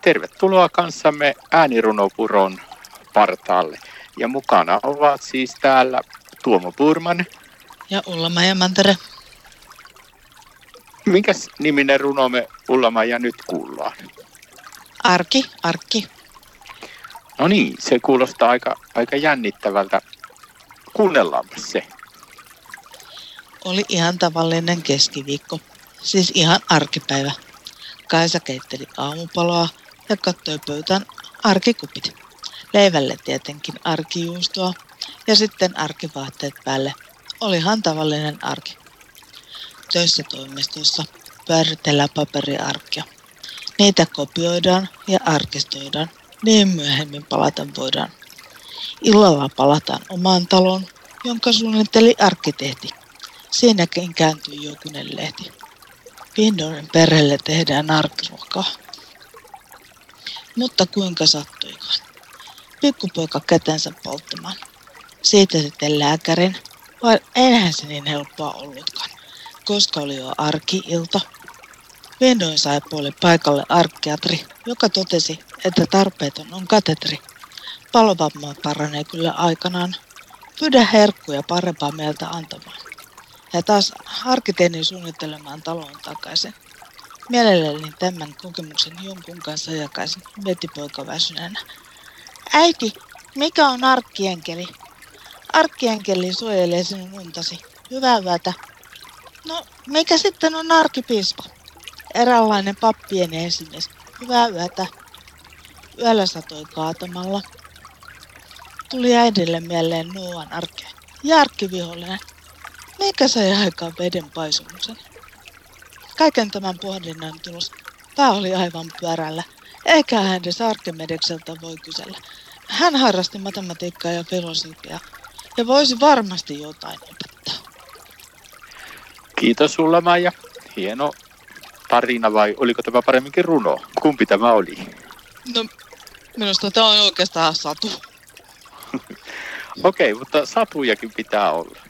tervetuloa kanssamme äänirunopuron partaalle. Ja mukana ovat siis täällä Tuomo Purman. Ja ulla ja Mantere. Minkäs niminen runo me ulla ja nyt kuullaan? Arki, arki. No niin, se kuulostaa aika, aika jännittävältä. Kuunnellaanpa se. Oli ihan tavallinen keskiviikko, siis ihan arkipäivä. Kaisa keitteli aamupaloa ja katsoi pöytään arkikupit. Leivälle tietenkin arkijuustoa ja sitten arkivaatteet päälle. Olihan tavallinen arki. Töissä toimistossa pyöritellään paperiarkia. Niitä kopioidaan ja arkistoidaan, niin myöhemmin palata voidaan. Illalla palataan omaan taloon, jonka suunnitteli arkkitehti. Siinäkin kääntyi jokunen lehti. Vihdoin perheelle tehdään arkiruokaa. Mutta kuinka sattuikaan? Pikkupoika kätensä polttamaan. Siitä sitten lääkärin, vai eihän se niin helppoa ollutkaan, koska oli jo arkiilta. Vihdoin sai puoli paikalle arkkiatri, joka totesi, että tarpeeton on katetri. Palovamma paranee kyllä aikanaan. Pyydä herkkuja parempaa mieltä antamaan. Ja taas harkiteeni suunnittelemaan talon takaisin. Mielelläni tämän kokemuksen jonkun kanssa jakaisin, veti poika väsyneenä. Äiti, mikä on arkkienkeli? Arkkienkeli suojelee sinun untasi. Hyvää yötä. No, mikä sitten on arkipiispa? Eräänlainen pappien esimies. Hyvää yötä. Yöllä satoi kaatamalla. Tuli äidille mieleen Nuuan arke. Järkkivihollinen. Mikä sai aikaan veden paisumuksen? Kaiken tämän pohdinnan tulos pää oli aivan pyörällä, eikä hän edes Arkimedekseltä voi kysellä. Hän harrasti matematiikkaa ja filosofiaa ja voisi varmasti jotain opettaa. Kiitos sulla Maija. Hieno tarina vai oliko tämä paremminkin runo? Kumpi tämä oli? No, minusta tämä on oikeastaan satu. Okei, okay, mutta satujakin pitää olla.